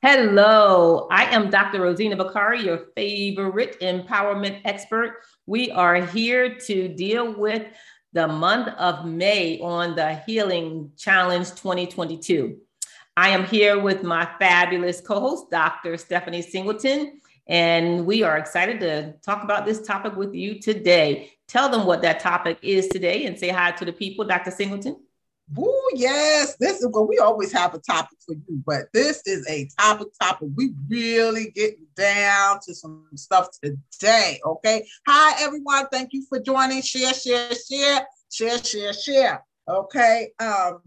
Hello, I am Dr. Rosenna Bakari, your favorite empowerment expert. We are here to deal with the month of May on the Healing Challenge 2022. I am here with my fabulous co host, Dr. Stephanie Singleton, and we are excited to talk about this topic with you today. Tell them what that topic is today and say hi to the people, Dr. Singleton. Oh yes, this is well. We always have a topic for you, but this is a topic. Topic we really get down to some stuff today. Okay. Hi everyone. Thank you for joining. Share, share, share, share, share, share. Okay. Um,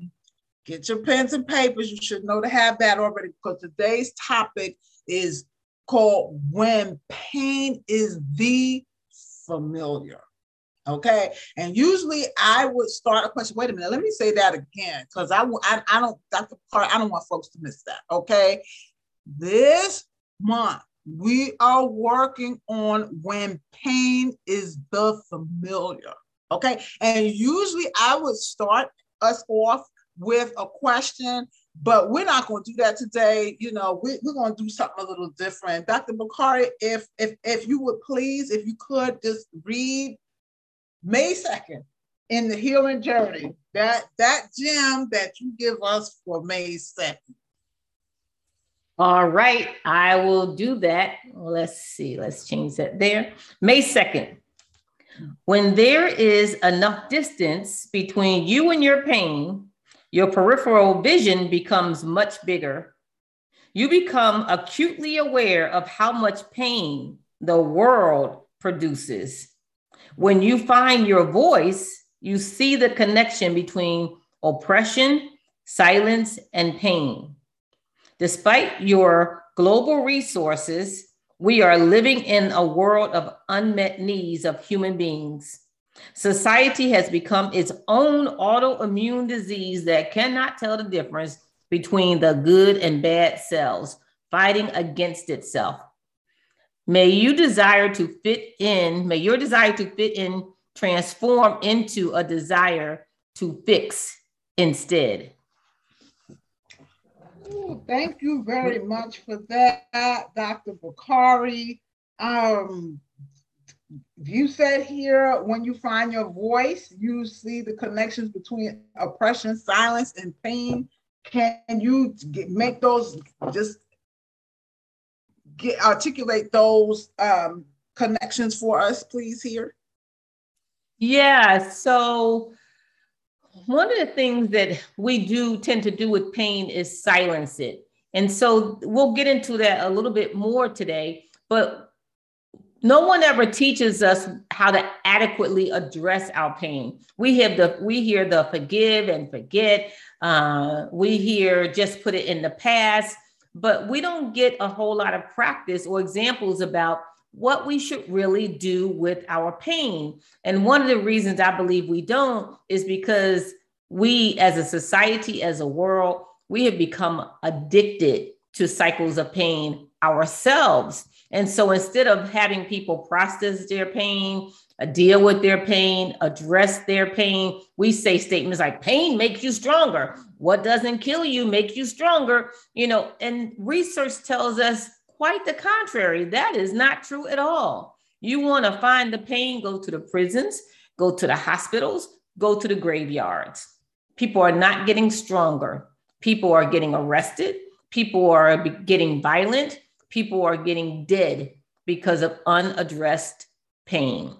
get your pens and papers. You should know to have that already because today's topic is called "When Pain Is the Familiar." Okay. And usually I would start a question. Wait a minute. Let me say that again because I, I, I don't, Dr. Part, I don't want folks to miss that. Okay. This month, we are working on when pain is the familiar. Okay. And usually I would start us off with a question, but we're not going to do that today. You know, we, are going to do something a little different. Dr. Bakari, if if if you would please, if you could just read May 2nd in the healing journey, that that gem that you give us for May 2nd. All right, I will do that. Let's see, let's change that there. May 2nd. When there is enough distance between you and your pain, your peripheral vision becomes much bigger. You become acutely aware of how much pain the world produces. When you find your voice, you see the connection between oppression, silence, and pain. Despite your global resources, we are living in a world of unmet needs of human beings. Society has become its own autoimmune disease that cannot tell the difference between the good and bad cells, fighting against itself. May you desire to fit in, may your desire to fit in transform into a desire to fix instead. Ooh, thank you very much for that, Dr. Bakari. Um, you said here when you find your voice, you see the connections between oppression, silence, and pain. Can you make those just get articulate those um, connections for us, please, here? Yeah. So one of the things that we do tend to do with pain is silence it. And so we'll get into that a little bit more today, but no one ever teaches us how to adequately address our pain. We have the we hear the forgive and forget. Uh, we hear just put it in the past but we don't get a whole lot of practice or examples about what we should really do with our pain. And one of the reasons I believe we don't is because we, as a society, as a world, we have become addicted to cycles of pain ourselves. And so instead of having people process their pain, deal with their pain, address their pain, we say statements like pain makes you stronger. What doesn't kill you makes you stronger. You know, and research tells us quite the contrary. That is not true at all. You want to find the pain, go to the prisons, go to the hospitals, go to the graveyards. People are not getting stronger. People are getting arrested. People are getting violent people are getting dead because of unaddressed pain.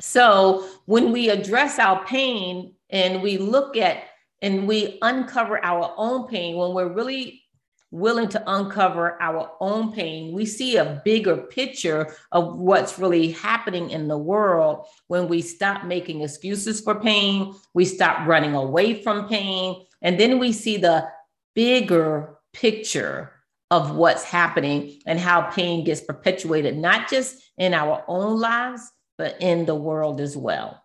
So when we address our pain and we look at and we uncover our own pain, when we're really willing to uncover our own pain, we see a bigger picture of what's really happening in the world. When we stop making excuses for pain, we stop running away from pain, and then we see the bigger picture of what's happening and how pain gets perpetuated, not just in our own lives, but in the world as well.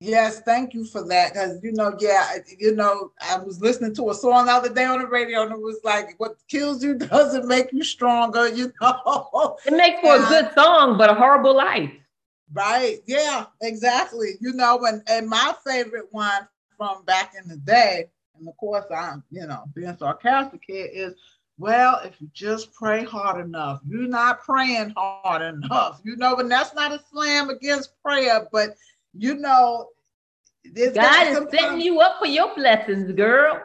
Yes, thank you for that. Because you know, yeah, you know, I was listening to a song the other day on the radio, and it was like, "What kills you doesn't make you stronger." You know, it makes for a good song, but a horrible life. Right? Yeah, exactly. You know, and and my favorite one from back in the day and of course I'm, you know, being sarcastic here is, well, if you just pray hard enough, you're not praying hard enough, you know, and that's not a slam against prayer, but you know, God is setting you up for your blessings, girl.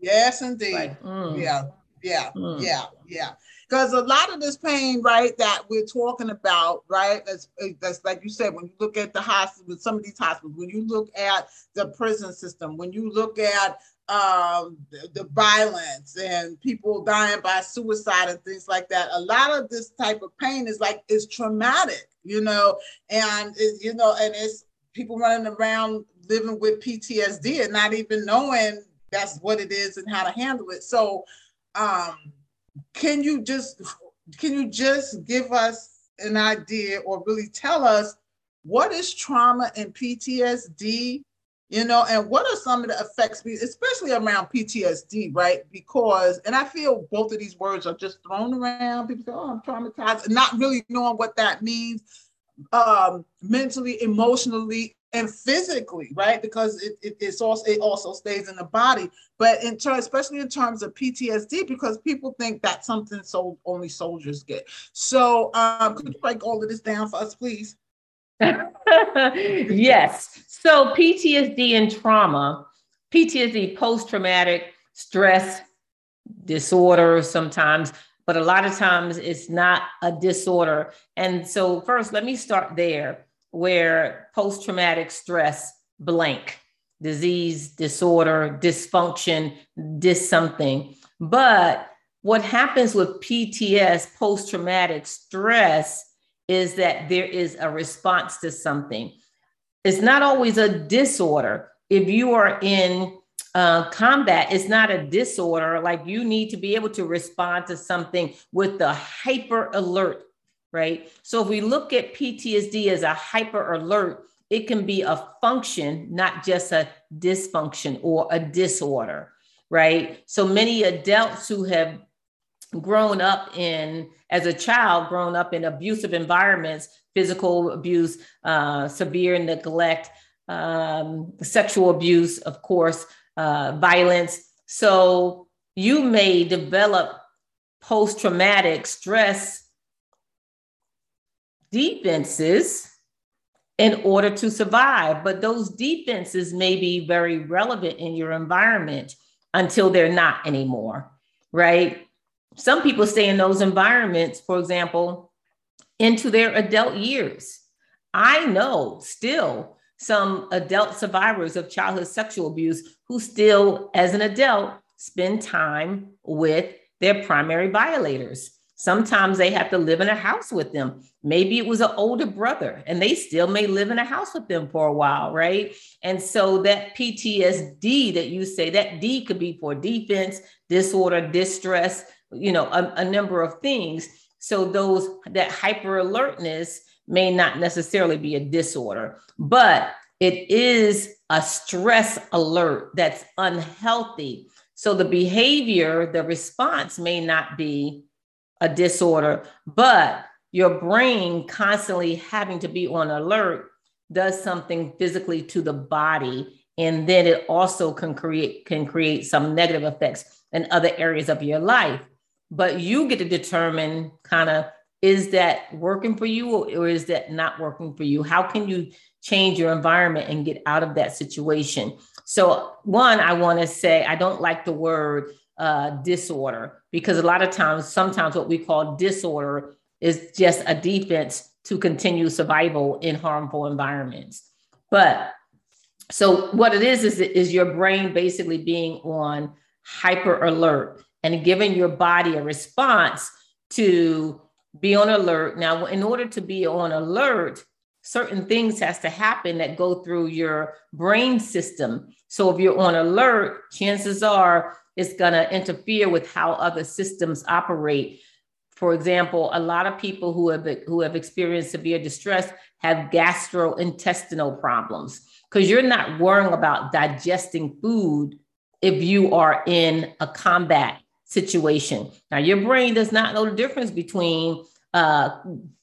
Yes, indeed. Like, mm. Yeah, yeah, mm. yeah, yeah. Because a lot of this pain, right, that we're talking about, right, that's, that's like you said, when you look at the hospital, some of these hospitals, when you look at the prison system, when you look at um, the, the, violence and people dying by suicide and things like that. A lot of this type of pain is like is traumatic, you know, and it, you know, and it's people running around living with PTSD and not even knowing that's what it is and how to handle it. So, um, can you just can you just give us an idea or really tell us what is trauma and PTSD? You know, and what are some of the effects, especially around PTSD, right? Because, and I feel both of these words are just thrown around. People say, "Oh, I'm traumatized," not really knowing what that means um, mentally, emotionally, and physically, right? Because it, it, it's also it also stays in the body. But in terms, especially in terms of PTSD, because people think that's something so only soldiers get. So um, could you break all of this down for us, please? yes. So PTSD and trauma, PTSD, post-traumatic stress disorder sometimes but a lot of times it's not a disorder. And so, first, let me start there where post traumatic stress blank, disease, disorder, dysfunction, dis something. But what happens with PTS, post traumatic stress, is that there is a response to something. It's not always a disorder. If you are in uh, combat it's not a disorder. Like you need to be able to respond to something with the hyper alert, right? So if we look at PTSD as a hyper alert, it can be a function, not just a dysfunction or a disorder, right? So many adults who have grown up in, as a child, grown up in abusive environments, physical abuse, uh, severe neglect, um, sexual abuse, of course, uh, violence. So you may develop post traumatic stress defenses in order to survive. But those defenses may be very relevant in your environment until they're not anymore, right? Some people stay in those environments, for example, into their adult years. I know still some adult survivors of childhood sexual abuse who still, as an adult, spend time with their primary violators. Sometimes they have to live in a house with them. Maybe it was an older brother and they still may live in a house with them for a while, right? And so that PTSD that you say, that D could be for defense, disorder, distress, you know, a, a number of things. So those that hyper alertness may not necessarily be a disorder, but it is a stress alert that's unhealthy. So the behavior, the response may not be a disorder, but your brain constantly having to be on alert does something physically to the body and then it also can create can create some negative effects in other areas of your life but you get to determine kind of is that working for you or, or is that not working for you? How can you change your environment and get out of that situation? So, one, I want to say I don't like the word uh, disorder because a lot of times, sometimes what we call disorder is just a defense to continue survival in harmful environments. But so what it is is is your brain basically being on hyper alert and giving your body a response to be on alert. Now, in order to be on alert, certain things has to happen that go through your brain system. So if you're on alert, chances are it's going to interfere with how other systems operate. For example, a lot of people who have who have experienced severe distress have gastrointestinal problems because you're not worrying about digesting food if you are in a combat situation. Now, your brain does not know the difference between uh,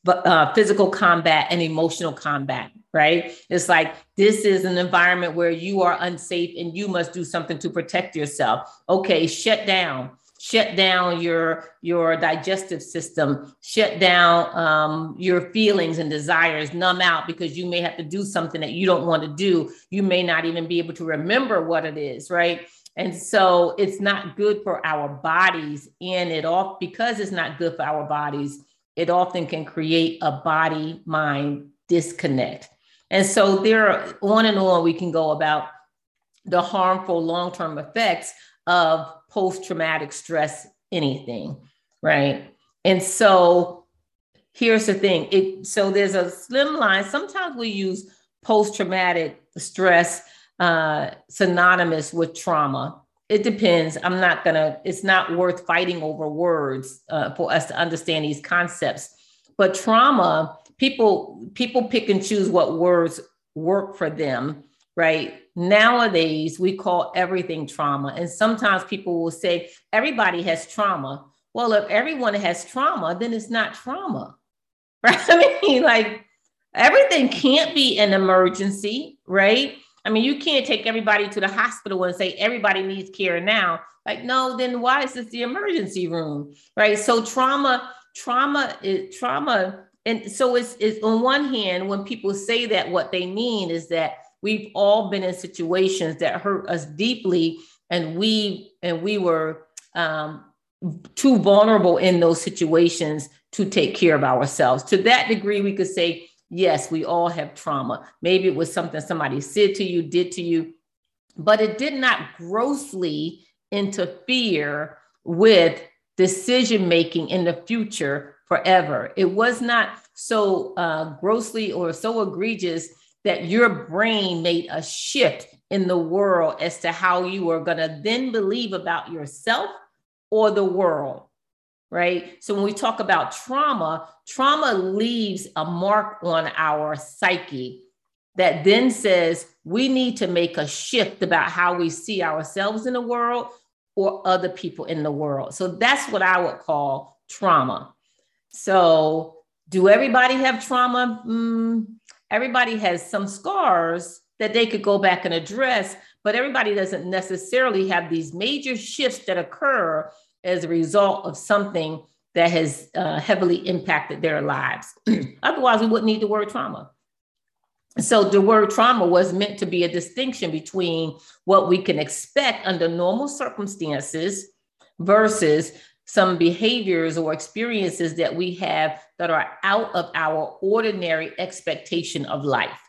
uh, physical combat and emotional combat. right? It's like this is an environment where you are unsafe and you must do something to protect yourself. Okay, shut down shut down your your digestive system shut down um, your feelings and desires numb out because you may have to do something that you don't want to do you may not even be able to remember what it is right and so it's not good for our bodies and it off because it's not good for our bodies it often can create a body mind disconnect and so there are on and on we can go about the harmful long-term effects of post traumatic stress anything, right? And so here's the thing it so there's a slim line. Sometimes we use post traumatic stress uh, synonymous with trauma. It depends. I'm not gonna, it's not worth fighting over words uh, for us to understand these concepts. But trauma, people people pick and choose what words work for them right? Nowadays, we call everything trauma. And sometimes people will say, everybody has trauma. Well, if everyone has trauma, then it's not trauma, right? I mean, like everything can't be an emergency, right? I mean, you can't take everybody to the hospital and say everybody needs care now. Like, no, then why is this the emergency room, right? So trauma, trauma is trauma. And so it's, it's on one hand, when people say that, what they mean is that we've all been in situations that hurt us deeply and we and we were um, too vulnerable in those situations to take care of ourselves to that degree we could say yes we all have trauma. Maybe it was something somebody said to you did to you but it did not grossly interfere with decision making in the future forever. It was not so uh, grossly or so egregious that your brain made a shift in the world as to how you are going to then believe about yourself or the world right? So when we talk about trauma, trauma leaves a mark on our psyche that then says we need to make a shift about how we see ourselves in the world or other people in the world. So that's what I would call trauma. So, do everybody have trauma? Mm, everybody has some scars that they could go back and address, but everybody doesn't necessarily have these major shifts that occur as a result of something that has uh, heavily impacted their lives. Otherwise, we wouldn't need the word trauma. So, the word trauma was meant to be a distinction between what we can expect under normal circumstances versus some behaviors or experiences that we have that are out of our ordinary expectation of life,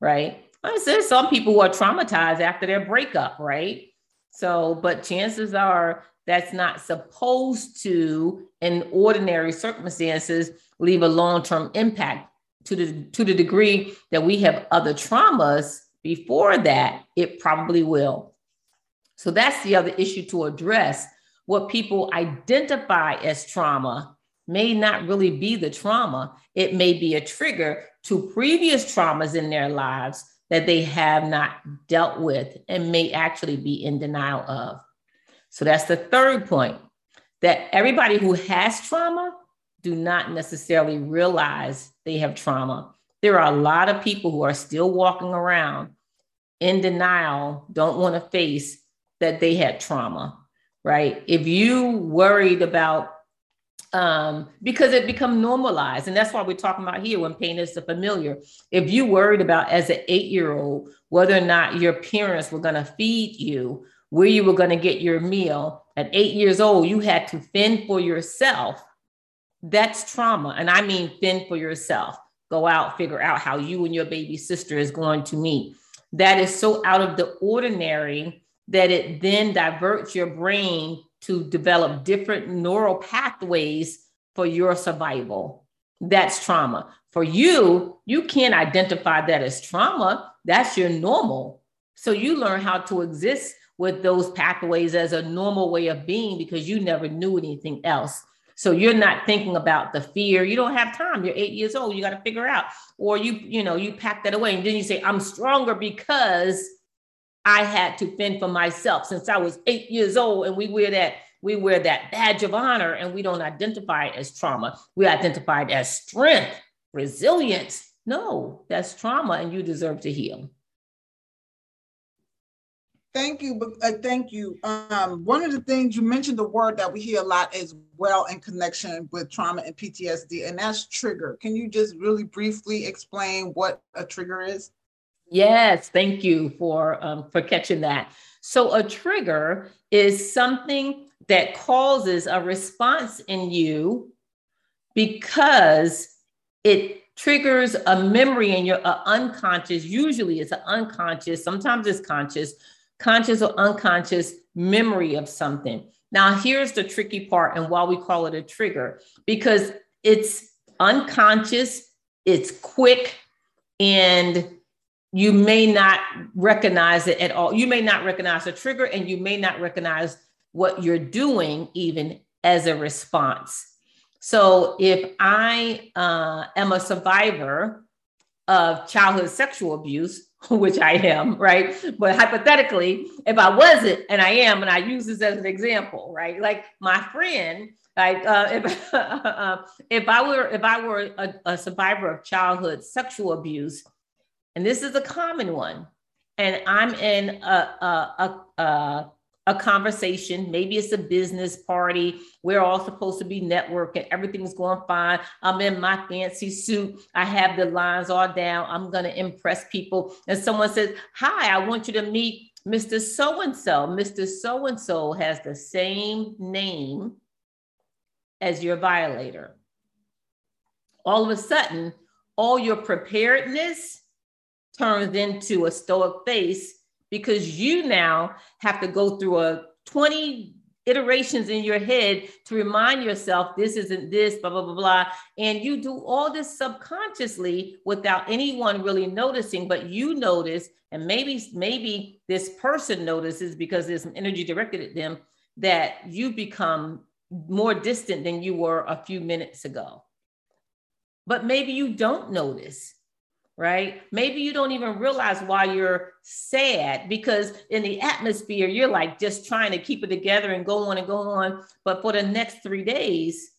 right? Said some people who are traumatized after their breakup, right? So, but chances are that's not supposed to, in ordinary circumstances, leave a long-term impact to the to the degree that we have other traumas before that, it probably will. So that's the other issue to address what people identify as trauma may not really be the trauma. It may be a trigger to previous traumas in their lives that they have not dealt with and may actually be in denial of. So that's the third point that everybody who has trauma do not necessarily realize they have trauma. There are a lot of people who are still walking around in denial, don't want to face that they had trauma right? If you worried about um, because it become normalized, and that's why we're talking about here when pain is the familiar. If you worried about as an eight-year-old whether or not your parents were going to feed you, where you were going to get your meal, at eight years old, you had to fend for yourself. That's trauma, and I mean fend for yourself. Go out, figure out how you and your baby sister is going to meet. That is so out of the ordinary that it then diverts your brain to develop different neural pathways for your survival. That's trauma. For you, you can't identify that as trauma. That's your normal. So you learn how to exist with those pathways as a normal way of being because you never knew anything else. So you're not thinking about the fear. You don't have time. You're eight years old. You got to figure out, or you, you know, you pack that away, and then you say, "I'm stronger because I had to fend for myself since I was eight years old, and we wear that we wear that badge of honor, and we don't identify it as trauma. We identify it as strength, resilience, No, that's trauma and you deserve to heal. Thank you. Uh, thank you. Um, one of the things you mentioned, the word that we hear a lot as well in connection with trauma and PTSD, and that's trigger. Can you just really briefly explain what a trigger is? Yes, thank you for um, for catching that. So a trigger is something that causes a response in you because it triggers a memory in your uh, unconscious. Usually, it's an unconscious. Sometimes it's conscious conscious or unconscious memory of something. Now, here's the tricky part and why we call it a trigger because it's unconscious, it's quick, and you may not recognize it at all. You may not recognize the trigger and you may not recognize what you're doing even as a response. So, if I uh, am a survivor of childhood sexual abuse, which I am, right? But hypothetically, if I wasn't, and I am, and I use this as an example, right? Like my friend, like uh, if uh, if I were if I were a, a survivor of childhood sexual abuse, and this is a common one, and I'm in a a, a, a a conversation. Maybe it's a business party. We're all supposed to be networking. Everything's going fine. I'm in my fancy suit. I have the lines all down. I'm going to impress people. And someone says, Hi, I want you to meet Mr. So and so. Mr. So and so has the same name as your violator. All of a sudden, all your preparedness turns into a stoic face because you now have to go through a 20 iterations in your head to remind yourself this isn't this, blah, blah, blah, blah. And you do all this subconsciously without anyone really noticing, but you notice, and maybe, maybe this person notices because there's some energy directed at them that you become more distant than you were a few minutes ago. But maybe you don't notice right? Maybe you don't even realize why you're sad because in the atmosphere, you're like just trying to keep it together and go on and go on. But for the next three days,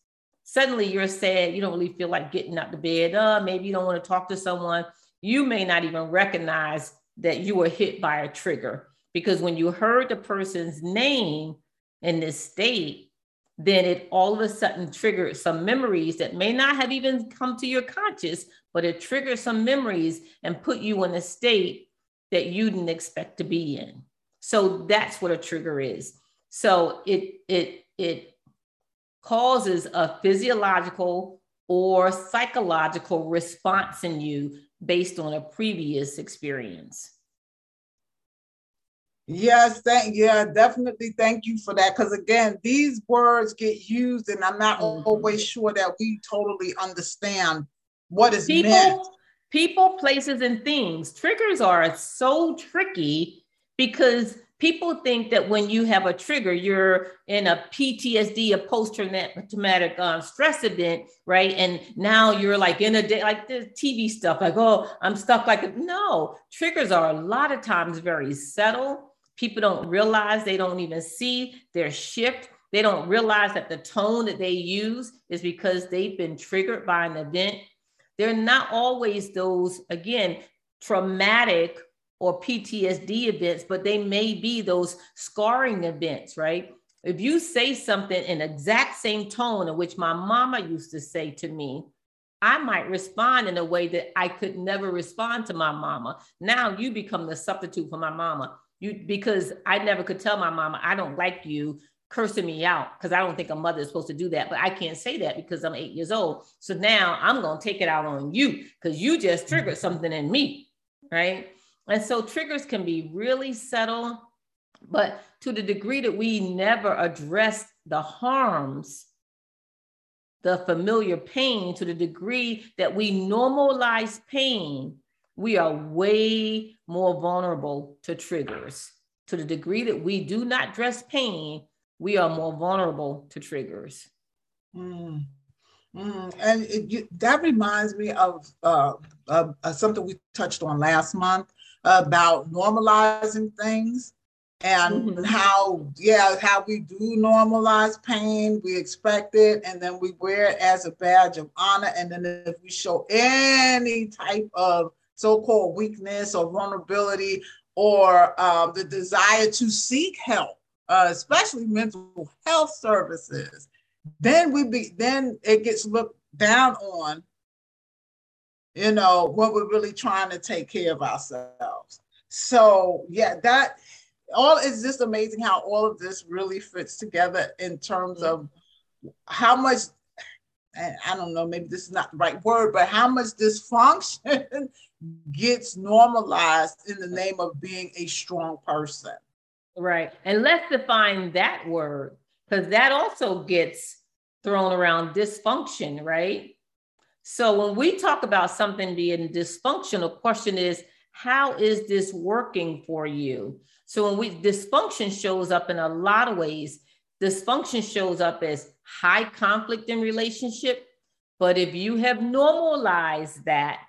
suddenly you're sad. You don't really feel like getting out the bed. Uh, maybe you don't want to talk to someone. You may not even recognize that you were hit by a trigger because when you heard the person's name in this state, then it all of a sudden triggers some memories that may not have even come to your conscious, but it triggers some memories and put you in a state that you didn't expect to be in. So that's what a trigger is. So it it it causes a physiological or psychological response in you based on a previous experience. Yes, thank yeah, definitely thank you for that. Because again, these words get used, and I'm not mm-hmm. always sure that we totally understand what is people, meant. People, places, and things. Triggers are so tricky because people think that when you have a trigger, you're in a PTSD, a post-traumatic um, stress event, right? And now you're like in a day, like the TV stuff, like, oh, I'm stuck like, no, triggers are a lot of times very subtle People don't realize, they don't even see their shift. They don't realize that the tone that they use is because they've been triggered by an event. They're not always those, again, traumatic or PTSD events, but they may be those scarring events, right? If you say something in exact same tone in which my mama used to say to me, I might respond in a way that I could never respond to my mama. Now you become the substitute for my mama you because I never could tell my mama I don't like you cursing me out because I don't think a mother is supposed to do that. But I can't say that because I'm eight years old. So now I'm gonna take it out on you because you just triggered something in me, right? And so triggers can be really subtle, but to the degree that we never address the harms, the familiar pain, to the degree that we normalize pain, we are way more vulnerable to triggers. To the degree that we do not dress pain, we are more vulnerable to triggers. Mm. Mm. And it, you, that reminds me of, uh, of, something we touched on last month about normalizing things. and mm-hmm. how yeah how we do normalize pain we expect it and then we wear it as a badge of honor and then if we show any type of so-called weakness or vulnerability or um, the desire to seek help uh, especially mental health services then we be then it gets looked down on you know when we're really trying to take care of ourselves. So yeah that all is just amazing how all of this really fits together in terms of how much I don't know, maybe this is not the right word, but how much dysfunction gets normalized in the name of being a strong person. Right. And let's define that word because that also gets thrown around dysfunction, right? So when we talk about something being dysfunctional, question is, how is this working for you? So when we dysfunction shows up in a lot of ways. Dysfunction shows up as high conflict in relationship. But if you have normalized that,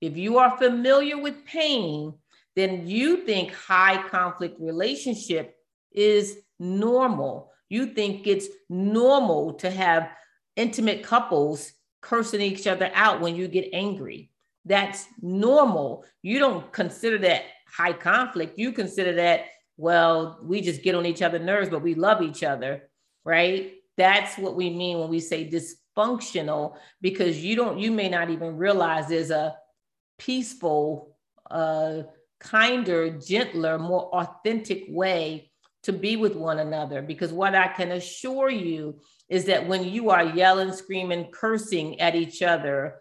if you are familiar with pain, then you think high conflict relationship is normal. You think it's normal to have intimate couples cursing each other out when you get angry. That's normal. You don't consider that high conflict, you consider that, well, we just get on each other's nerves, but we love each other, right? That's what we mean when we say dysfunctional, because you don't, you may not even realize there's a peaceful, uh, kinder, gentler, more authentic way to be with one another. Because what I can assure you is that when you are yelling, screaming, cursing at each other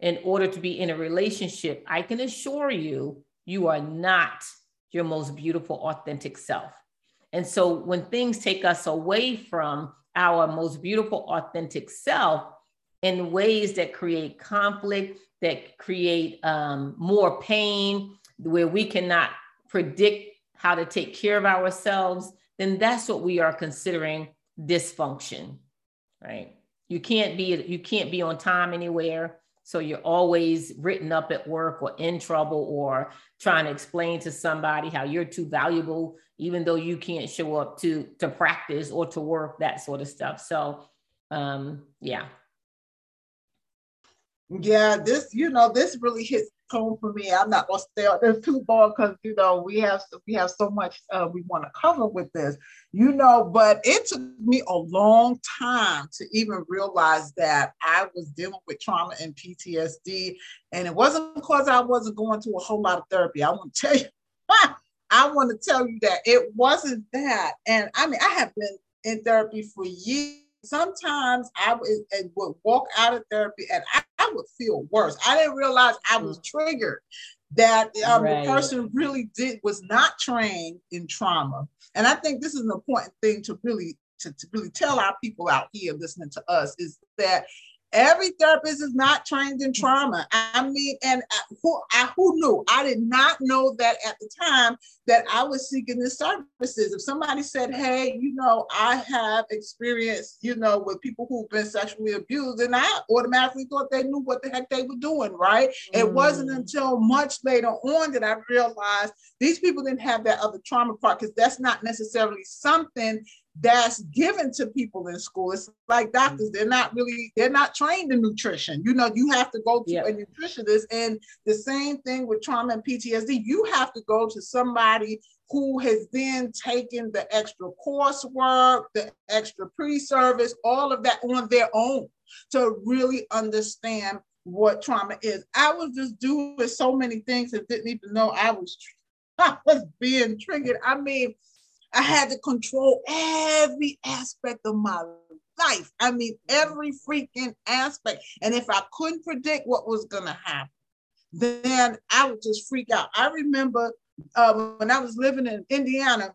in order to be in a relationship, I can assure you you are not your most beautiful, authentic self. And so when things take us away from our most beautiful, authentic self in ways that create conflict, that create um, more pain, where we cannot predict how to take care of ourselves, then that's what we are considering dysfunction, right? You can't be you can't be on time anywhere. So you're always written up at work or in trouble or trying to explain to somebody how you're too valuable, even though you can't show up to to practice or to work, that sort of stuff. So um, yeah. Yeah, this, you know, this really hits home for me. I'm not gonna stay on this too long because you know we have we have so much uh, we want to cover with this, you know. But it took me a long time to even realize that I was dealing with trauma and PTSD, and it wasn't because I wasn't going to a whole lot of therapy. I want to tell you, I want to tell you that it wasn't that. And I mean, I have been in therapy for years sometimes I would, would walk out of therapy and I, I, would feel worse. I didn't realize I was mm. triggered that um, right. the person really did was not trained in trauma. And I think this is an important thing to really to, to really tell our people out here listening to us is that Every therapist is not trained in trauma. I mean, and who I, who knew? I did not know that at the time that I was seeking the services. If somebody said, "Hey, you know, I have experience, you know, with people who've been sexually abused," and I automatically thought they knew what the heck they were doing. Right? Mm. It wasn't until much later on that I realized these people didn't have that other trauma part because that's not necessarily something that's given to people in school. It's like doctors, they're not really, they're not trained in nutrition. You know, you have to go to yeah. a nutritionist. And the same thing with trauma and PTSD, you have to go to somebody who has then taken the extra coursework, the extra pre-service, all of that on their own to really understand what trauma is. I was just doing so many things and didn't even know I was I was being triggered. I mean, I had to control every aspect of my life. I mean, every freaking aspect. And if I couldn't predict what was going to happen, then I would just freak out. I remember uh, when I was living in Indiana,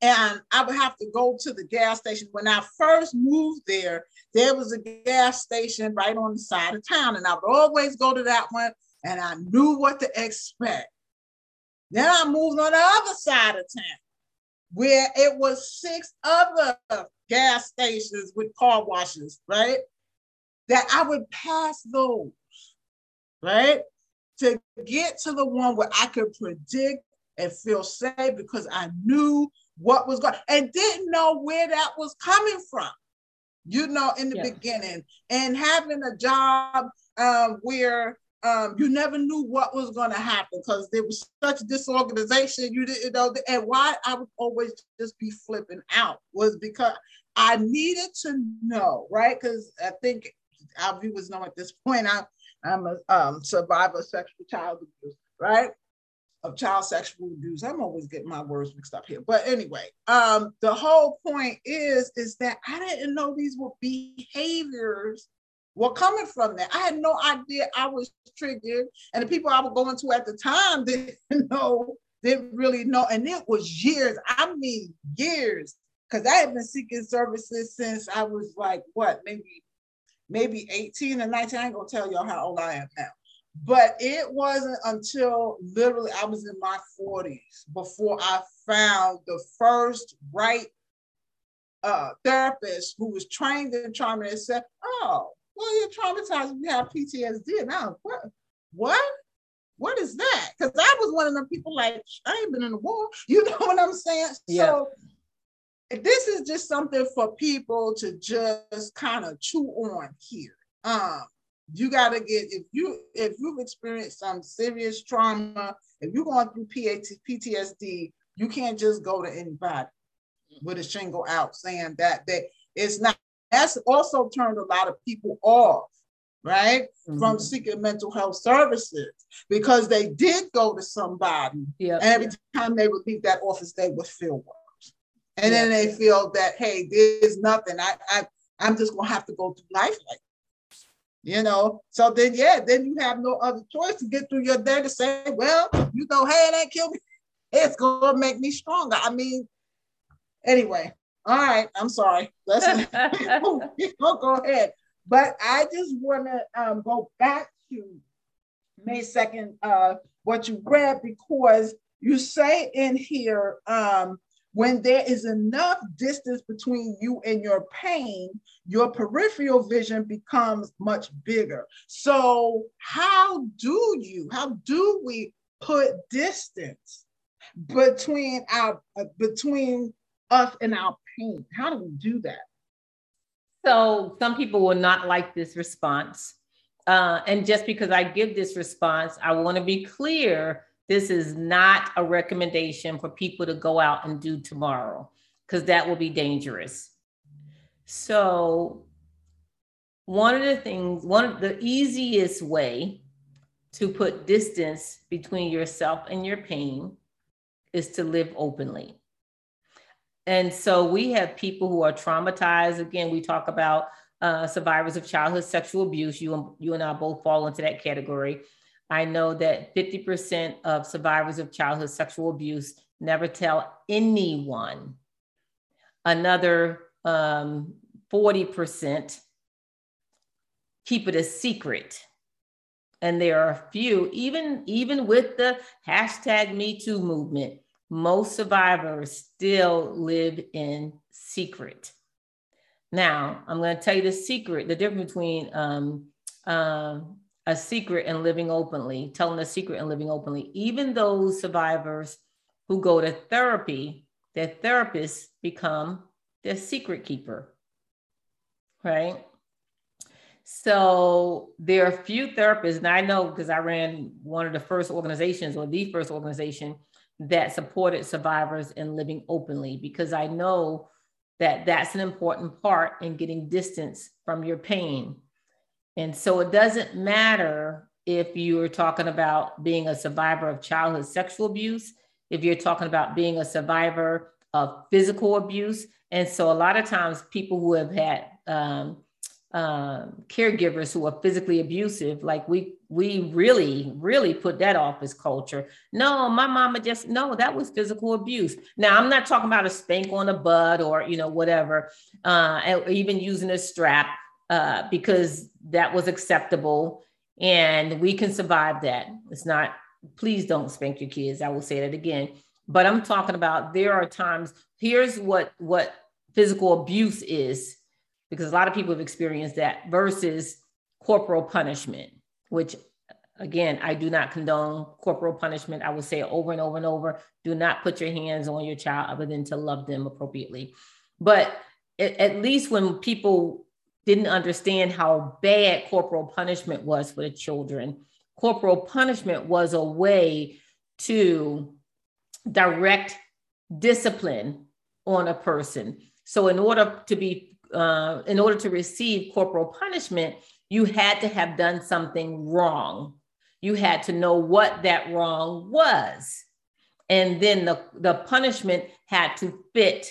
and I would have to go to the gas station. When I first moved there, there was a gas station right on the side of town, and I would always go to that one, and I knew what to expect. Then I moved on the other side of town where it was six other gas stations with car washes, right? That I would pass those, right? To get to the one where I could predict and feel safe because I knew what was going and didn't know where that was coming from. You know, in the yeah. beginning, and having a job um, where um, you never knew what was going to happen because there was such disorganization. You didn't know, and why I would always just be flipping out was because I needed to know, right? Because I think our viewers know at this point, I, I'm a um, survivor of sexual child abuse, right? of child sexual abuse. I'm always getting my words mixed up here. But anyway, um, the whole point is, is that I didn't know these were behaviors were coming from that. I had no idea I was triggered. And the people I was going to at the time didn't know, didn't really know. And it was years, I mean years, because I had been seeking services since I was like, what, maybe, maybe 18 or 19. I ain't gonna tell y'all how old I am now. But it wasn't until literally I was in my 40s before I found the first right uh, therapist who was trained in trauma and said, Oh, well, you're traumatized. You have PTSD. and Now, what? What? What is that? Because I was one of them people like, I ain't been in the war. You know what I'm saying? Yeah. So this is just something for people to just kind of chew on here. Um, you got to get if you if you've experienced some serious trauma if you're going through ptsd you can't just go to anybody with a shingle out saying that that it's not that's also turned a lot of people off right mm-hmm. from seeking mental health services because they did go to somebody yep. and every time they would leave that office they would feel worse and yep. then they feel that hey there's nothing i i i'm just gonna have to go through life like you know. So then, yeah, then you have no other choice to get through your day to say, well, you know, hey, it ain't kill me. It's gonna make me stronger. I mean, anyway, all right, I'm sorry. Let's go ahead. But I just want to um, go back to May 2nd, uh, what you read, because you say in here, um, when there is enough distance between you and your pain, your peripheral vision becomes much bigger. So, how do you, how do we put distance between our uh, between us and our pain? How do we do that? So, some people will not like this response. Uh, and just because I give this response, I want to be clear this is not a recommendation for people to go out and do tomorrow because that will be dangerous. So, one of the things, one of the easiest way to put distance between yourself and your pain is to live openly. And so we have people who are traumatized. Again, we talk about uh, survivors of childhood sexual abuse. You and, you and I both fall into that category. I know that 50% of survivors of childhood sexual abuse never tell anyone. Another um, 40% keep it a secret. And there are a few, even, even with the hashtag Me Too movement, most survivors still live in secret. Now, I'm going to tell you the secret, the difference between um, um, a secret and living openly, telling a secret and living openly. Even those survivors who go to therapy, their therapists become their secret keeper, right? So there are few therapists, and I know because I ran one of the first organizations or the first organization that supported survivors in living openly because I know that that's an important part in getting distance from your pain and so it doesn't matter if you're talking about being a survivor of childhood sexual abuse, if you're talking about being a survivor of physical abuse. And so a lot of times people who have had um, um, caregivers who are physically abusive, like we we really really put that off as culture. No, my mama just no, that was physical abuse. Now I'm not talking about a spank on the butt or you know whatever, uh, even using a strap uh, because that was acceptable and we can survive that. It's not, please don't spank your kids. I will say that again. But I'm talking about there are times, here's what, what physical abuse is, because a lot of people have experienced that versus corporal punishment, which again, I do not condone corporal punishment. I will say it over and over and over. Do not put your hands on your child other than to love them appropriately. But at least when people didn't understand how bad corporal punishment was for the children, corporal punishment was a way to direct discipline on a person. So in order to be uh, in order to receive corporal punishment, you had to have done something wrong. You had to know what that wrong was. And then the, the punishment had to fit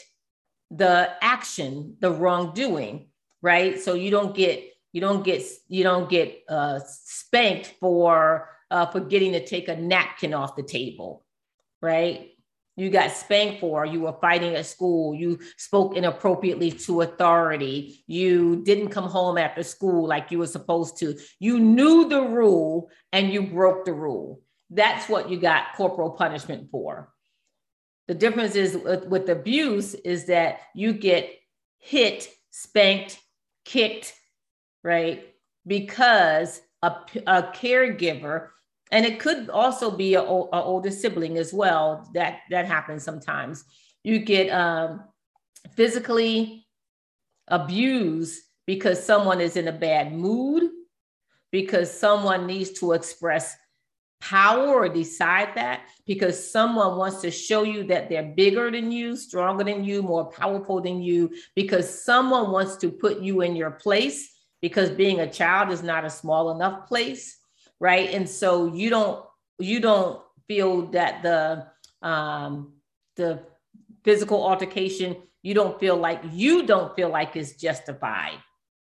the action, the wrongdoing, right? So you don't get you don't get you don't get uh, spanked for uh, forgetting to take a napkin off the table, right? You got spanked for, you were fighting at school, you spoke inappropriately to authority, you didn't come home after school like you were supposed to. You knew the rule and you broke the rule. That's what you got corporal punishment for. The difference is with, with abuse is that you get hit, spanked, kicked, right? Because a, a caregiver and it could also be an older sibling as well that that happens sometimes. You get um, physically abused because someone is in a bad mood because someone needs to express power or decide that because someone wants to show you that they're bigger than you, stronger than you, more powerful than you, because someone wants to put you in your place because being a child is not a small enough place right? And so you don't you don't feel that the um the physical altercation you don't feel like you don't feel like it's justified.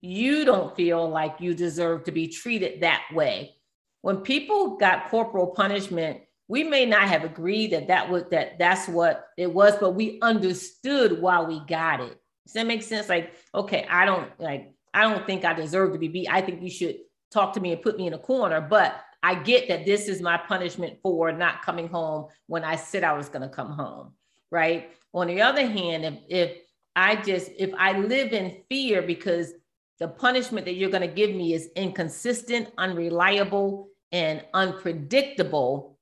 You don't feel like you deserve to be treated that way. When people got corporal punishment we may not have agreed that that was that that's what it was but we understood why we got it. Does that make sense? Like okay i don't like i don't think i deserve to be beat. I think you should talk to me and put me in a corner. But I get that this is my punishment for not coming home when I said I was going to come home. Right. On the other hand, if, if I just, if I live in fear because the punishment that you're going to give me is inconsistent, unreliable, and unpredictable,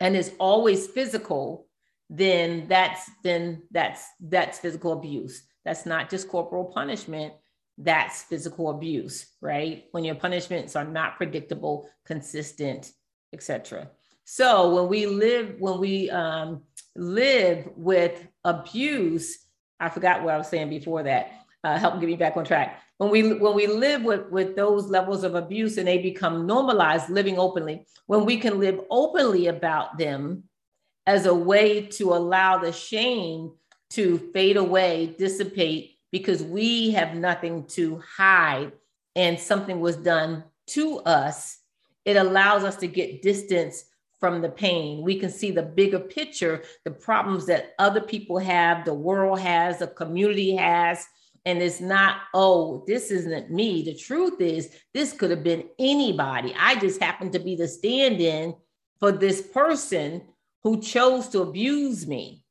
and is always physical, then that's then that's that's physical abuse. That's not just corporal punishment that's physical abuse, right? When your punishments are not predictable, consistent, etc. So when we live, when we um, live with abuse, I forgot what I was saying before that. Uh, help get me back on track. When we when we live with with those levels of abuse and they become normalized, living openly, when we can live openly about them as a way to allow the shame to fade away, dissipate, because we have nothing to hide and something was done to us, it allows us to get distance from the pain. We can see the bigger picture, the problems that other people have, the world has, the community has. And it's not, oh, this isn't me. The truth is, this could have been anybody. I just happened to be the stand in for this person who chose to abuse me.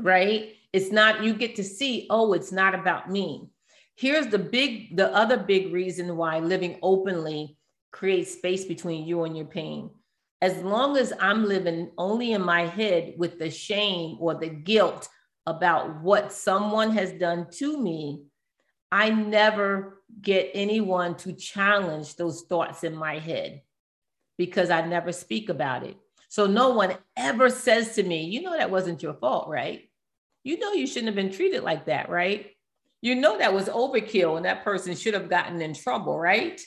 Right. It's not, you get to see, oh, it's not about me. Here's the big, the other big reason why living openly creates space between you and your pain. As long as I'm living only in my head with the shame or the guilt about what someone has done to me, I never get anyone to challenge those thoughts in my head because I never speak about it. So no one ever says to me, you know, that wasn't your fault, right? You know you shouldn't have been treated like that, right? You know that was overkill and that person should have gotten in trouble, right?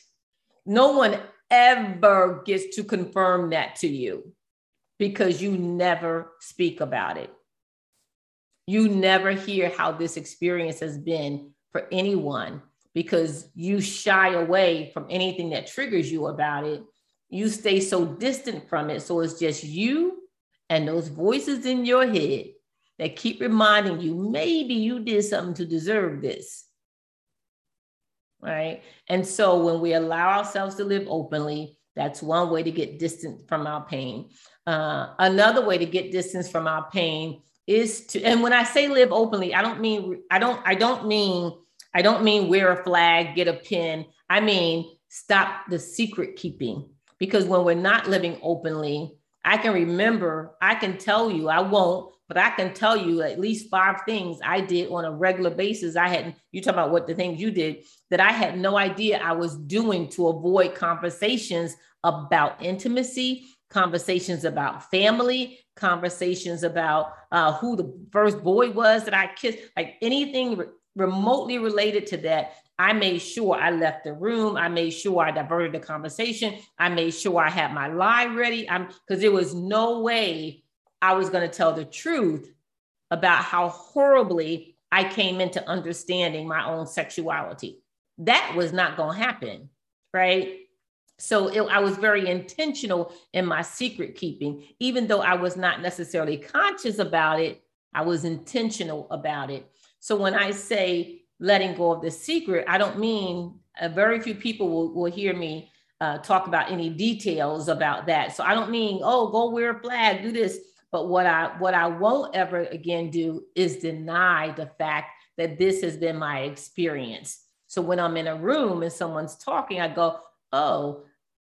No one ever gets to confirm that to you because you never speak about it. You never hear how this experience has been for anyone because you shy away from anything that triggers you about it. You stay so distant from it. So it's just you and those voices in your head that keep reminding you maybe you did something to deserve this. Right. And so when we allow ourselves to live openly, that's one way to get distance from our pain. Uh, another way to get distance from our pain is to, and when I say live openly, I don't mean, I don't, I don't mean, I don't mean wear a flag, get a pin. I mean, stop the secret keeping because when we're not living openly, I can remember, I can tell you, I won't, but I can tell you at least five things I did on a regular basis. I hadn't, you talk about what the things you did that I had no idea I was doing to avoid conversations about intimacy, conversations about family, conversations about uh, who the first boy was that I kissed, like anything remotely related to that. I made sure I left the room. I made sure I diverted the conversation. I made sure I had my lie ready. I'm because there was no way I was going to tell the truth about how horribly I came into understanding my own sexuality. That was not going to happen, right? So it, I was very intentional in my secret keeping, even though I was not necessarily conscious about it. I was intentional about it. So when I say letting go of the secret, I don't mean uh, very few people will, will hear me uh, talk about any details about that. So I don't mean, oh, go wear a flag, do this. But what I what I won't ever again do is deny the fact that this has been my experience. So when I'm in a room and someone's talking, I go, oh,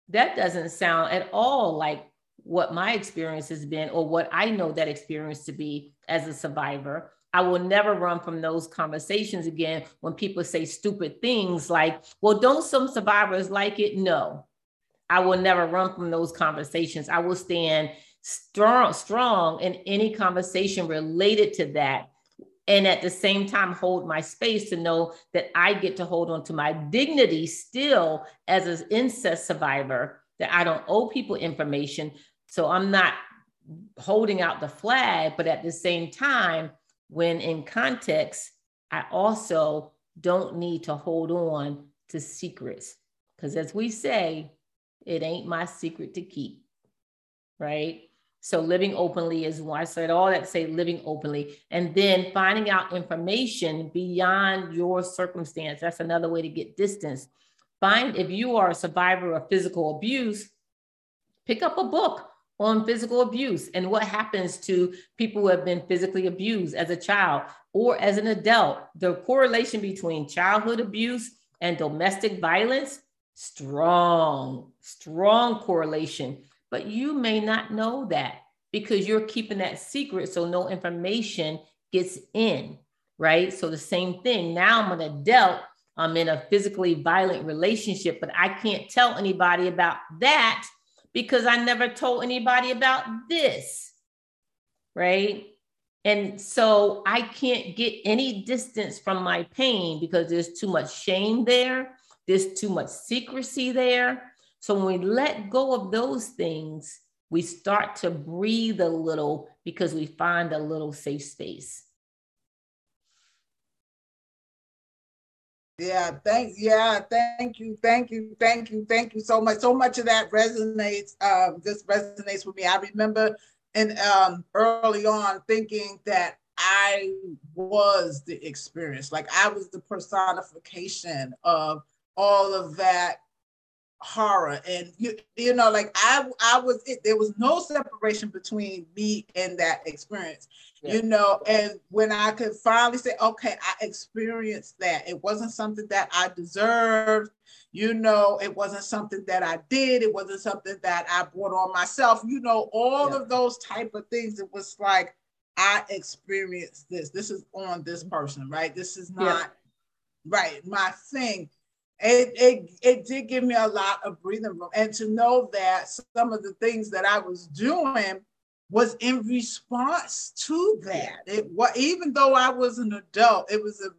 that doesn't sound at all like what my experience has been or what I know that experience to be as a survivor. I will never run from those conversations again when people say stupid things like, well, don't some survivors like it? No, I will never run from those conversations. I will stand strong, strong in any conversation related to that. And at the same time, hold my space to know that I get to hold on to my dignity still as an incest survivor, that I don't owe people information. So I'm not holding out the flag, but at the same time, when in context, I also don't need to hold on to secrets. Because as we say, it ain't my secret to keep, right? So living openly is why I said all that say living openly. And then finding out information beyond your circumstance. That's another way to get distance. Find if you are a survivor of physical abuse, pick up a book on physical abuse and what happens to people who have been physically abused as a child or as an adult. The correlation between childhood abuse and domestic violence, strong, strong correlation. But you may not know that because you're keeping that secret so no information gets in, right? So the same thing. Now I'm an adult. I'm in a physically violent relationship, but I can't tell anybody about that because I never told anybody about this. Right. And so I can't get any distance from my pain because there's too much shame there, there's too much secrecy there. So when we let go of those things, we start to breathe a little because we find a little safe space. Yeah, thank yeah, thank you, thank you, thank you, thank you so much. So much of that resonates. Um, this resonates with me. I remember and um early on thinking that I was the experience, like I was the personification of all of that horror. And you you know like i i was it, there was no separation between me and that experience yeah. you know? And when i could finally say okay i experienced that. It wasn't something that i deserved you know? It wasn't something that i did. It wasn't something that i brought on myself you know? All yeah. of those type of things it was like i experienced this. This is on this person right? This is not yeah. right my thing it, it, it did give me a lot of breathing room. And to know that some of the things that I was doing was in response to that. It was even though I was an adult, it was a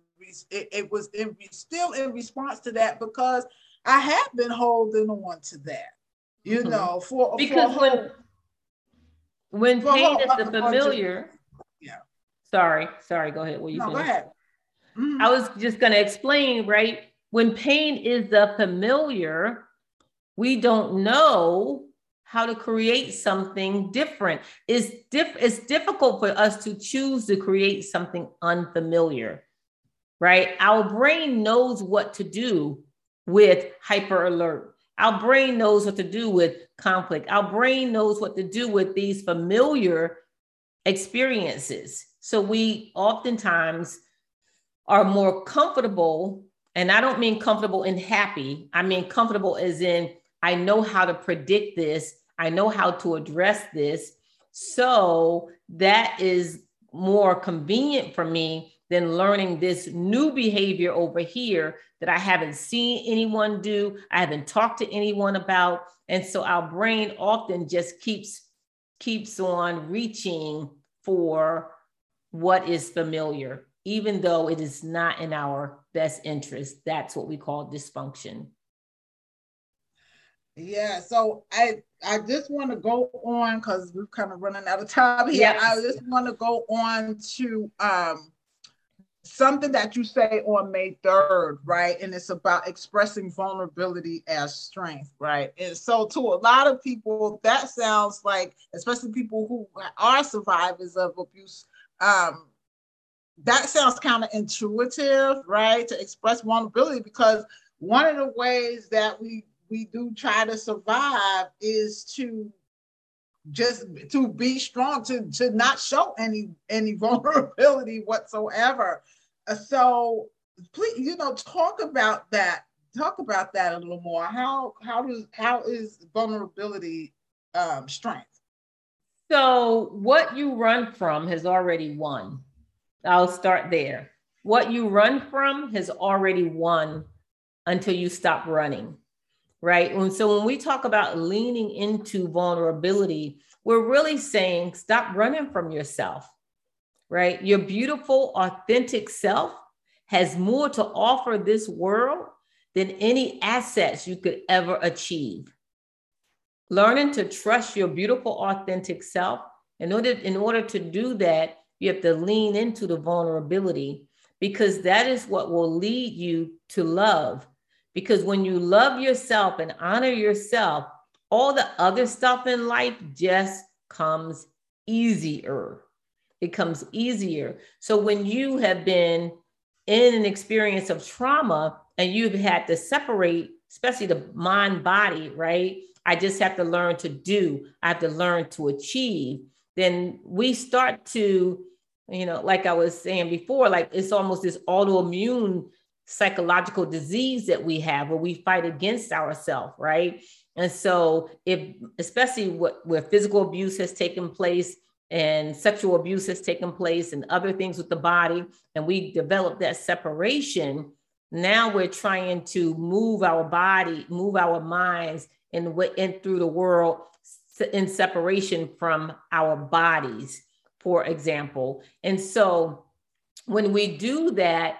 it, it was in, still in response to that because I had been holding on to that, you mm-hmm. know, for because for when when pain is the familiar. Yeah. Sorry, sorry. Go ahead. What you no, go ahead. Mm-hmm. I was just going to explain, right? When pain is the familiar, we don't know how to create something different. It's, diff- it's difficult for us to choose to create something unfamiliar, right? Our brain knows what to do with hyper alert. Our brain knows what to do with conflict. Our brain knows what to do with these familiar experiences. So we oftentimes are more comfortable and I don't mean comfortable and happy. I mean comfortable as in I know how to predict this. I know how to address this. So that is more convenient for me than learning this new behavior over here that I haven't seen anyone do, I haven't talked to anyone about. And so our brain often just keeps keeps on reaching for what is familiar, even though it is not in our best interest. That's what we call dysfunction. Yeah, so I I just want to go on because we're kind of running out of time here. Yes. I just want to go on to um something that you say on May 3rd, right? And it's about expressing vulnerability as strength, right? And so to a lot of people, that sounds like, especially people who are survivors of abuse, um, that sounds kind of intuitive, right? To express vulnerability because one of the ways that we we do try to survive is to just to be strong to to not show any any vulnerability whatsoever. Uh, so please you know talk about that talk about that a little more. How how does how is vulnerability um, strength? So what you run from has already won i'll start there what you run from has already won until you stop running right? And so when we talk about leaning into vulnerability, we're really saying stop running from yourself, right? Your beautiful, authentic self has more to offer this world than any assets you could ever achieve. Learning to trust your beautiful, authentic self. In order, in order to do that, you have to lean into the vulnerability because that is what will lead you to love because when you love yourself and honor yourself, all the other stuff in life just comes easier. It comes easier. So when you have been in an experience of trauma and you've had to separate, especially the mind body, right? I just have to learn to do, I have to learn to achieve. Then we start to, you know, like I was saying before, like it's almost this autoimmune psychological disease that we have where we fight against ourselves, right? And so, if especially what, where physical abuse has taken place and sexual abuse has taken place and other things with the body, and we develop that separation, now we're trying to move our body, move our minds in, in through the world in separation from our bodies, for example. And so, when we do that,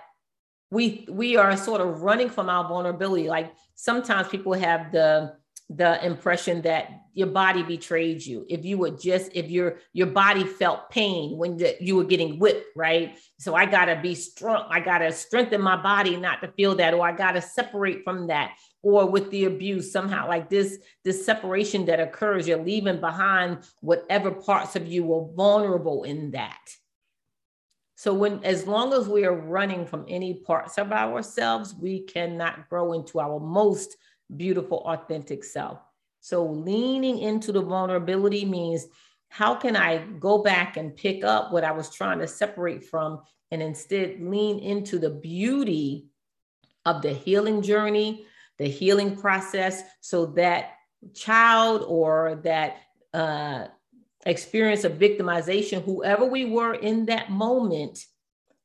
we we are sort of running from our vulnerability like sometimes people have the the impression that your body betrayed you. If you would just if your your body felt pain when the, you were getting whipped right? So i gotta be strong i gotta strengthen my body not to feel that or i gotta separate from that or with the abuse somehow like this this separation that occurs you're leaving behind whatever parts of you were vulnerable in that. So when as long as we are running from any parts of ourselves, we cannot grow into our most beautiful, authentic self. So leaning into the vulnerability means how can I go back and pick up what I was trying to separate from and instead lean into the beauty of the healing journey, the healing process, so that child or that uh, experience of victimization, whoever we were in that moment,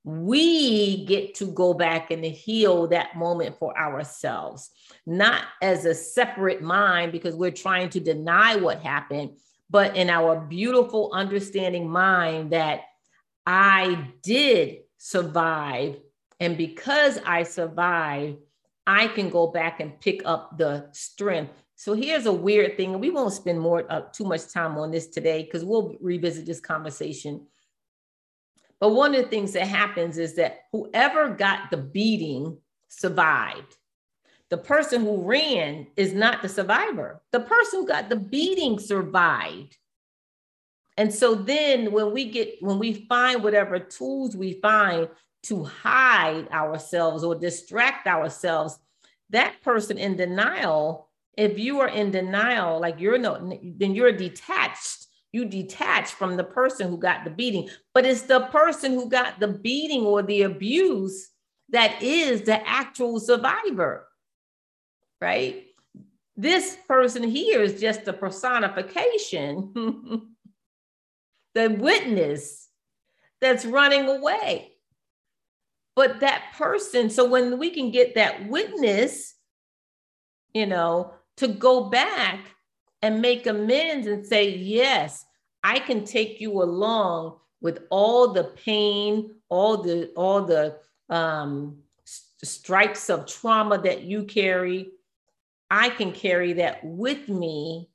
we get to go back and heal that moment for ourselves, not as a separate mind because we're trying to deny what happened, but in our beautiful understanding mind that I did survive. And because I survived, I can go back and pick up the strength so here's a weird thing, we won't spend more uh, too much time on this today because we'll revisit this conversation. But one of the things that happens is that whoever got the beating survived. The person who ran is not the survivor. The person who got the beating survived. And so then when we get when we find whatever tools we find to hide ourselves or distract ourselves, that person in denial if you are in denial, like you're no, then you're detached. You detach from the person who got the beating, but it's the person who got the beating or the abuse that is the actual survivor, right? This person here is just a personification, the witness that's running away. But that person, so when we can get that witness, you know, to go back and make amends and say, yes, I can take you along with all the pain, all the all the um, stripes of trauma that you carry. I can carry that with me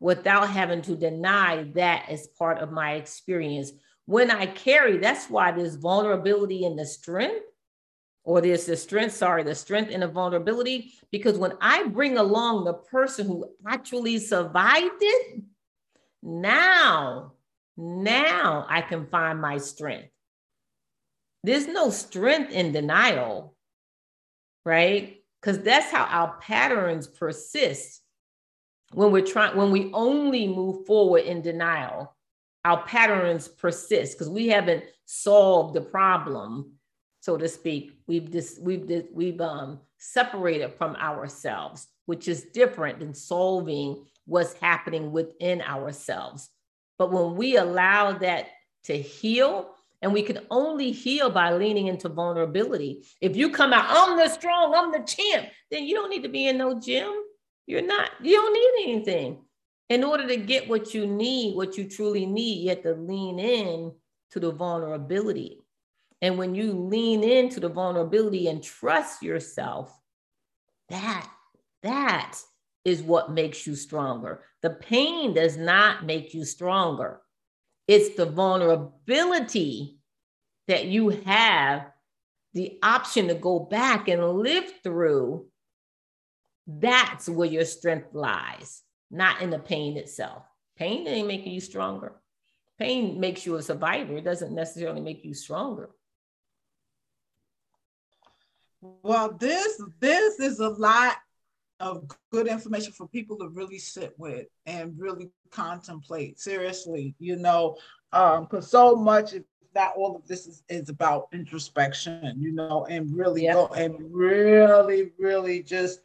without having to deny that as part of my experience. When I carry, that's why there's vulnerability in the strength, or there's the strength, sorry, the strength and the vulnerability. Because when I bring along the person who actually survived it, now, now I can find my strength. There's no strength in denial, right? Because that's how our patterns persist when we're trying, when we only move forward in denial, our patterns persist because we haven't solved the problem, so to speak. We've just we've we've um, separated from ourselves, which is different than solving what's happening within ourselves. But when we allow that to heal, and we can only heal by leaning into vulnerability. If you come out, I'm the strong, I'm the champ, then you don't need to be in no gym. You're not, you don't need anything. In order to get what you need, what you truly need, you have to lean in to the vulnerability. And when you lean into the vulnerability and trust yourself, that, that is what makes you stronger. The pain does not make you stronger. It's the vulnerability that you have the option to go back and live through. That's where your strength lies, not in the pain itself. Pain ain't making you stronger. Pain makes you a survivor. It doesn't necessarily make you stronger. Well, this this is a lot of good information for people to really sit with and really contemplate. Seriously you know um because so much if not all of this is, is about introspection you know and really go and really really just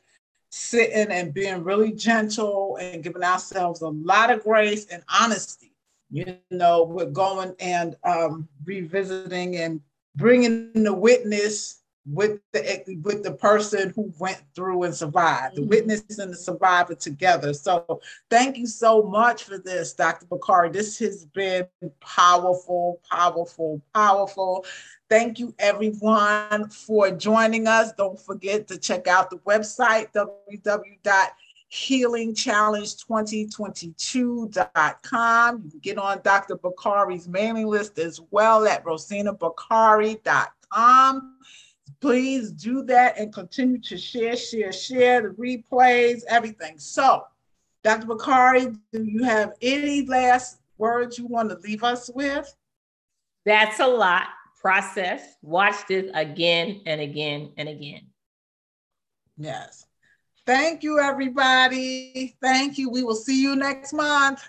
sitting and being really gentle and giving ourselves a lot of grace and honesty you know we're going and um revisiting and bringing the witness with the with the person who went through and survived, the mm-hmm. witness and the survivor together. So thank you so much for this, Dr. Bakari. This has been powerful, powerful, powerful. Thank you everyone for joining us. Don't forget to check out the website www.healingchallenge2022.com. You can get on Dr. Bakari's mailing list as well at rosennabakari.com please do that and continue to share, share, share the replays, everything. So, Dr. Bakari, do you have any last words you want to leave us with? That's a lot. Process. Watch this again and again and again. Yes. Thank you, everybody. Thank you. We will see you next month.